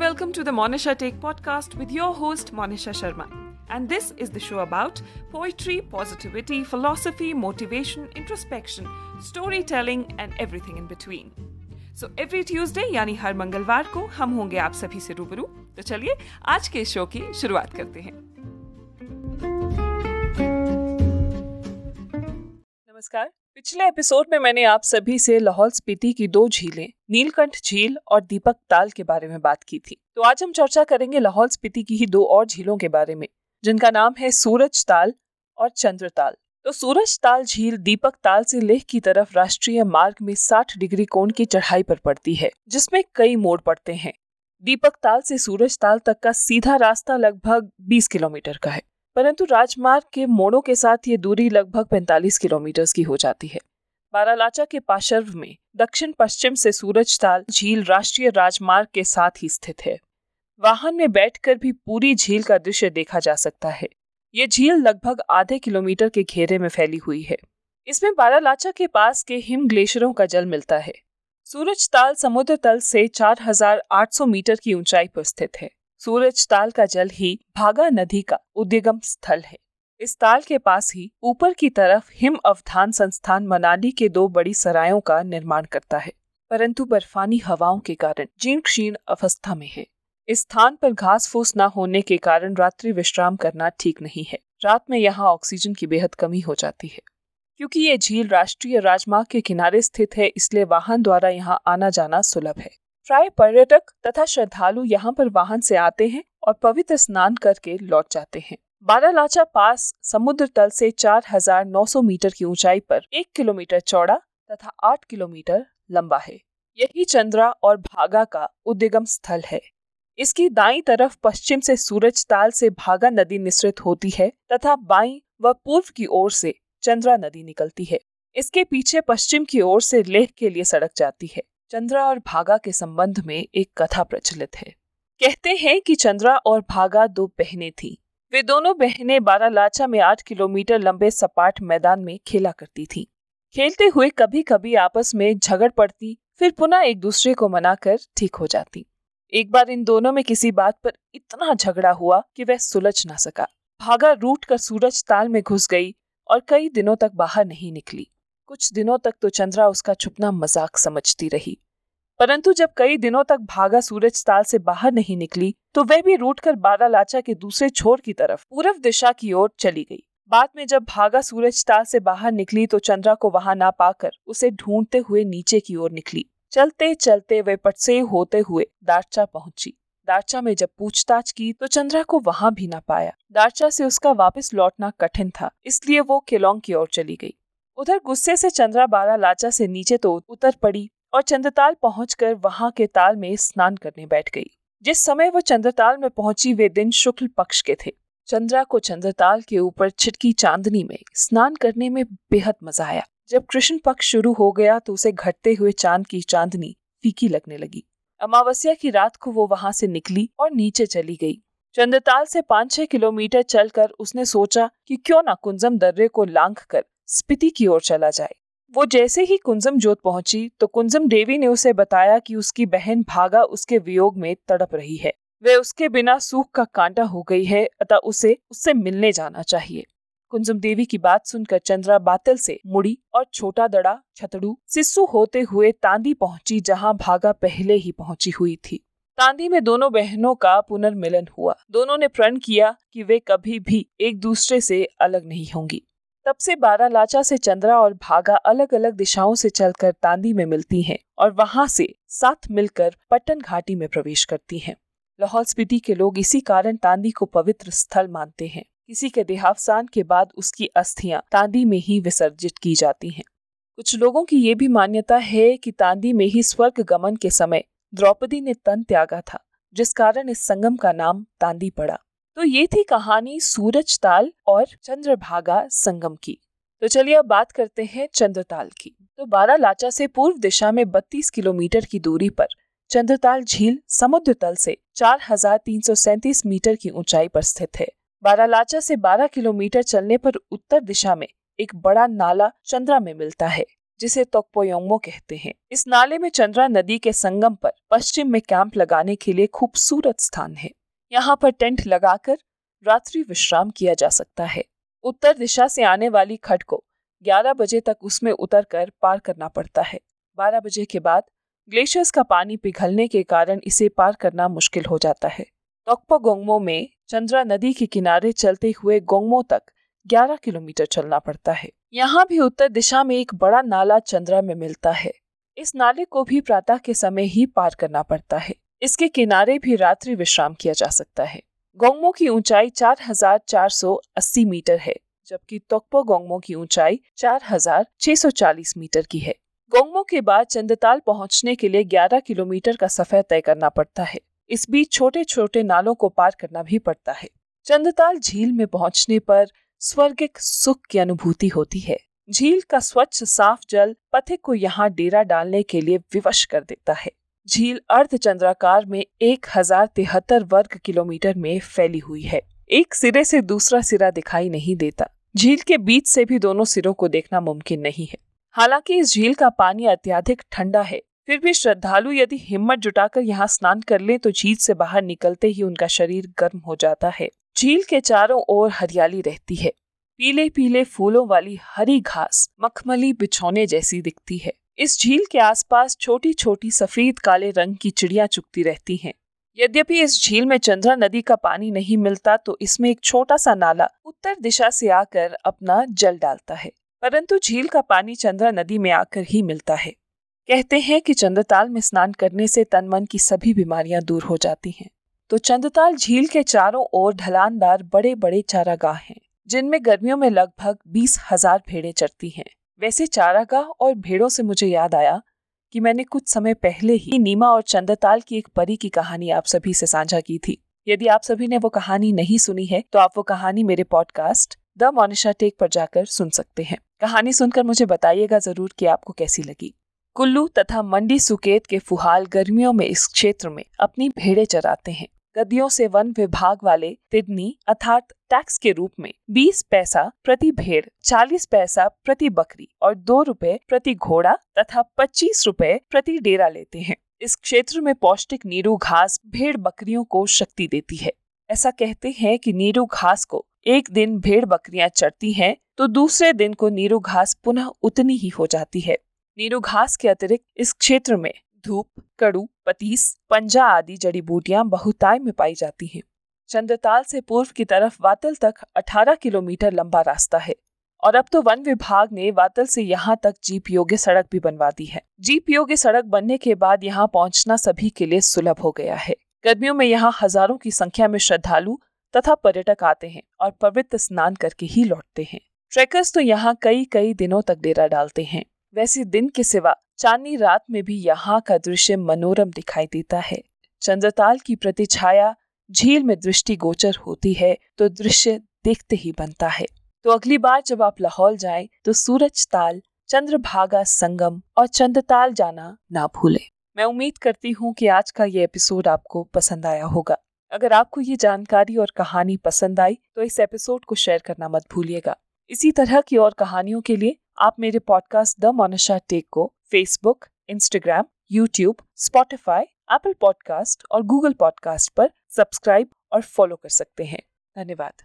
welcome to the Monisha Take podcast with your host Monisha Sharma. And this is the show about poetry, positivity, philosophy, motivation, introspection, storytelling and everything in between. So every Tuesday यानी हर मंगलवार को हम होंगे आप सभी से रूबरू तो चलिए आज के शो की शुरुआत करते हैं नमस्कार पिछले एपिसोड में मैंने आप सभी से लाहौल स्पीति की दो झीलें, नीलकंठ झील और दीपक ताल के बारे में बात की थी। तो आज हम चर्चा करेंगे लाहौल स्पीति की ही दो और झीलों के बारे में, जिनका नाम है सूरज ताल और चंद्र ताल। तो सूरज ताल झील दीपक ताल से लेह की तरफ़ राष्ट्रीय मार्ग में 60 डिग्री कोण की चढ़ाई पर पड़ती है, जिसमें कई मोड़ पड़ते हैं। दीपक ताल से सूरज ताल तक का सीधा रास्ता लगभग 20 किलोमीटर का है। परंतु राजमार्ग के मोड़ों के साथ ये दूरी लगभग 45 किलोमीटर की हो जाती है। बारालाचा के पाशर्व में दक्षिण पश्चिम से सूरज ताल झील राष्ट्रीय राजमार्ग के साथ ही स्थित है। वाहन में बैठकर भी पूरी झील का दृश्य देखा जा सकता है। ये झील लगभग आधे किलोमीटर के घेरे में फैली हुई है। इसमें बारालाचा के पास के हिम ग्लेशियरों का जल मिलता है। सूरज ताल समुद्र तल से 4,800 मीटर की ऊंचाई पर स्थित है। सूरज ताल का जल ही भागा नदी का उद्यगम स्थल है। इस ताल के पास ही ऊपर की तरफ़ हिम अवधान संस्थान मनाली के दो बड़ी सरायों का निर्माण करता है, परंतु बर्फानी हवाओं के कारण जीर्ण क्षीण अवस्था में है। इस स्थान पर घास फूस न होने के कारण रात्रि विश्राम करना ठीक नहीं है। रात में यहाँ ऑक्सीजन की बेहद कमी हो जाती है। क्योंकि ये झील राष्ट्रीय राजमार्ग के किनारे स्थित है, इसलिए वाहन द्वारा यहाँ आना जाना सुलभ है। प्राय पर्यटक तथा श्रद्धालु यहाँ पर वाहन से आते हैं और पवित्र स्नान करके लौट जाते हैं। बारालाचा पास समुद्र तल से 4,900 मीटर की ऊंचाई पर एक किलोमीटर चौड़ा तथा आठ किलोमीटर लंबा है। यही चंद्रा और भागा का उद्यगम स्थल है। इसकी दाई तरफ़ पश्चिम से सूरज ताल से भागा नदी निश्रित होती है तथा बाई व पूर्व की ओर से चंद्रा नदी निकलती है। इसके पीछे पश्चिम की ओर से लेह के लिए सड़क जाती है। चंद्रा और भागा के संबंध में एक कथा प्रचलित है। कहते हैं कि चंद्रा और भागा दो बहनें थीं। वे दोनों बहनें बारालाचा में आठ किलोमीटर लंबे सपाट मैदान में खेला करती थीं। खेलते हुए कभी कभी आपस में झगड़ पड़ती, फिर पुनः एक दूसरे को मनाकर ठीक हो जाती। एक बार इन दोनों में किसी बात पर इतना झगड़ा हुआ कि वह सुलझ ना सका। भागा रूट कर सूरज ताल में घुस गई और कई दिनों तक बाहर नहीं निकली। कुछ दिनों तक तो चंद्रा उसका छुपना मज़ाक समझती रही। परंतु जब कई दिनों तक भागा सूरज ताल से बाहर नहीं निकली तो वह भी रूट कर बारालाचा के दूसरे छोर की तरफ़ पूर्व दिशा की ओर चली गई। बाद में जब भागा सूरज ताल से बाहर निकली तो चंद्रा को वहाँ ना पाकर उसे ढूंढते हुए नीचे की ओर निकली। चलते चलते वे पटसे होते हुए दारचा पहुँची। दारचा में जब पूछताछ की तो चंद्रा को वहाँ भी ना पाया। दारचा से उसका वापस लौटना कठिन था, इसलिए वो केलोंग की ओर चली गई। उधर गुस्से से चंद्रा बारा लाचा से नीचे तो उतर पड़ी और चंद्रताल पहुंचकर वहाँ के ताल में स्नान करने बैठ गई। जिस समय वो चंद्रताल में पहुँची, वे दिन शुक्ल पक्ष के थे। चंद्रा को चंद्रताल के ऊपर छिटकी चांदनी में स्नान करने में बेहद मज़ा आया। जब कृष्ण पक्ष शुरू हो गया तो उसे घटते हुए चाँद की चांदनी फीकी लगने लगी। अमावस्या की रात को वो वहाँ से निकली और नीचे चली गई। चंद्रताल से पाँच छह किलोमीटर चलकर उसने सोचा कि क्यों ना कुंजम दर्रे को लांघ कर स्पीति की ओर चला जाए। वो जैसे ही कुंजम जोत पहुँची तो कुंजम देवी ने उसे बताया कि उसकी बहन भागा उसके वियोग में तड़प रही है। वह उसके बिना सूख का कांटा हो गई है, अतः उसे, उससे मिलने जाना चाहिए। कुंजम देवी की बात सुनकर चंद्रा बातल से मुड़ी और छोटा दड़ा, छतड़ू, सिस्सू होते हुए तांदी पहुँची, जहाँ भागा पहले ही पहुँची हुई थी। तांदी में दोनों बहनों का पुनर्मिलन हुआ। दोनों ने प्रण किया कि वे कभी भी एक दूसरे से अलग नहीं होंगी। तब से बारालाचा से चंद्रा और भागा अलग अलग दिशाओं से चलकर तांदी में मिलती हैं और वहाँ से साथ मिलकर पट्टन घाटी में प्रवेश करती हैं। लाहौल स्पीति के लोग इसी कारण तांदी को पवित्र स्थल मानते हैं किसी के देहावसान के बाद उसकी अस्थियाँ तांदी में ही विसर्जित की जाती हैं। कुछ लोगों की ये भी मान्यता है कि तांदी में ही स्वर्ग गमन के समय द्रौपदी ने तन त्यागा था, जिस कारण इस संगम का नाम तांदी पड़ा तो ये थी कहानी सूरज ताल और चंद्रभागा संगम की। तो चलिए अब बात करते हैं चंद्रताल की। तो बारह लाचा से पूर्व दिशा में 32 किलोमीटर की दूरी पर चंद्रताल झील समुद्र तल से 4,337 मीटर की ऊंचाई पर स्थित है। बारालाचा से 12 किलोमीटर चलने पर उत्तर दिशा में एक बड़ा नाला चंद्रा में मिलता है जिसे तोकपोयोंगमो कहते हैं। इस नाले में चंद्रा नदी के संगम पर पश्चिम में कैंप लगाने के लिए खूबसूरत स्थान है। यहाँ पर टेंट लगाकर रात्रि विश्राम किया जा सकता है। उत्तर दिशा से आने वाली खड को 11 बजे तक उसमें उतर कर पार करना पड़ता है। 12 बजे के बाद ग्लेशियर्स का पानी पिघलने के कारण इसे पार करना मुश्किल हो जाता है। तोकपो गोंगमो में चंद्रा नदी के किनारे चलते हुए गोंगमो तक 11 किलोमीटर चलना पड़ता है। यहाँ भी उत्तर दिशा में एक बड़ा नाला चंद्रा में मिलता है। इस नाले को भी प्रातः के समय ही पार करना पड़ता है। इसके किनारे भी रात्रि विश्राम किया जा सकता है। गोंगमो की ऊंचाई 4,480 मीटर है जबकि तोकपो गोंगमो की ऊंचाई 4,640 मीटर की है। गोंगमो के बाद चंदताल पहुँचने के लिए 11 किलोमीटर का सफ़र तय करना पड़ता है। इस बीच छोटे छोटे नालों को पार करना भी पड़ता है। चंदताल झील में पहुँचने पर स्वर्गिक सुख की अनुभूति होती है। झील का स्वच्छ साफ़ जल पथिक को यहाँ डेरा डालने के लिए विवश कर देता है। झील अर्ध चंद्राकार में एक हज़ार तिहत्तर वर्ग किलोमीटर में फैली हुई है। एक सिरे से दूसरा सिरा दिखाई नहीं देता। झील के बीच से भी दोनों सिरों को देखना मुमकिन नहीं है। हालाँकि इस झील का पानी अत्यधिक ठंडा है। फिर भी श्रद्धालु यदि हिम्मत जुटाकर यहाँ स्नान कर लें तो झील से बाहर निकलते ही उनका शरीर गर्म हो जाता है। झील के चारों ओर हरियाली रहती है। पीले पीले फूलों वाली हरी घास, मखमली बिछौने जैसी दिखती है। इस झील के आसपास छोटी छोटी सफ़ेद काले रंग की चिड़िया चुगती रहती हैं। यद्यपि इस झील में चंद्रा नदी का पानी नहीं मिलता तो इसमें एक छोटा सा नाला उत्तर दिशा से आकर अपना जल डालता है। परंतु झील का पानी चंद्रा नदी में आकर ही मिलता है। कहते हैं कि चंद्रताल में स्नान करने से तन मन की सभी बीमारियाँ दूर हो जाती हैं। तो चंद्रताल झील के चारों ओर ढलानदार बड़े बड़े चारागाह हैं, जिनमें गर्मियों में लगभग बीस हज़ार भेड़ें चरती हैं। वैसे चारागाह और भेड़ों से मुझे याद आया कि मैंने कुछ समय पहले ही नीमा और चंद्रताल की एक परी की कहानी आप सभी से साझा की थी। यदि आप सभी ने वो कहानी नहीं सुनी है तो आप वो कहानी मेरे पॉडकास्ट द मोनिशा टेक पर जाकर सुन सकते हैं। कहानी सुनकर मुझे बताइएगा ज़रूर कि आपको कैसी लगी। कुल्लू तथा मंडी सुकेत के फुहाल गर्मियों में इस क्षेत्र में अपनी भेड़े चराते हैं। गद्दियों से वन विभाग वाले तिदनी अर्थात टैक्स के रूप में 20 पैसा प्रति भेड़ 40 पैसा प्रति बकरी और दो रुपए प्रति घोड़ा तथा 25 रुपए प्रति डेरा लेते हैं। इस क्षेत्र में पौष्टिक नीरू घास भेड़ बकरियों को शक्ति देती है। ऐसा कहते हैं कि नीरू घास को एक दिन भेड़ बकरियाँ चढ़ती हैं तो दूसरे दिन को नीरू घास पुनः उतनी ही हो जाती है। नीरू घास के अतिरिक्त इस क्षेत्र में धूप, कड़ू, पतीस, पंजा आदि जड़ी बूटियाँ बहुताय में पाई जाती हैं। चंद्रताल से पूर्व की तरफ़ वातल तक 18 किलोमीटर लंबा रास्ता है और अब तो वन विभाग ने वातल से यहाँ तक जीप योग्य सड़क भी बनवा दी है। जीप योग्य सड़क बनने के बाद यहाँ पहुँचना सभी के लिए सुलभ हो गया है। गर्मियों में यहाँ हज़ारों की संख्या में श्रद्धालु तथा पर्यटक आते हैं और पवित्र स्नान करके ही लौटते हैं। ट्रेकर्स तो यहाँ कई कई दिनों तक डेरा डालते हैं। वैसे दिन के सिवा चांदनी रात में भी यहाँ का दृश्य मनोरम दिखाई देता है। चंद्रताल की प्रतिछाया झील में दृष्टि गोचर होती है तो दृश्य देखते ही बनता है। तो अगली बार जब आप लाहौल जाएँ तो सूरज ताल, चंद्रभागा संगम और चंद्रताल जाना ना भूलें। मैं उम्मीद करती हूँ कि आज का ये एपिसोड आपको पसंद आया होगा। अगर आपको ये जानकारी और कहानी पसंद आई तो इस एपिसोड को शेयर करना मत भूलिएगा। इसी तरह की और कहानियों के लिए आप मेरे पॉडकास्ट द मोनिशा टेक को Facebook Instagram YouTube Spotify Apple podcast और गूगल पॉडकास्ट पर सब्सक्राइब और फॉलो कर सकते हैं। धन्यवाद।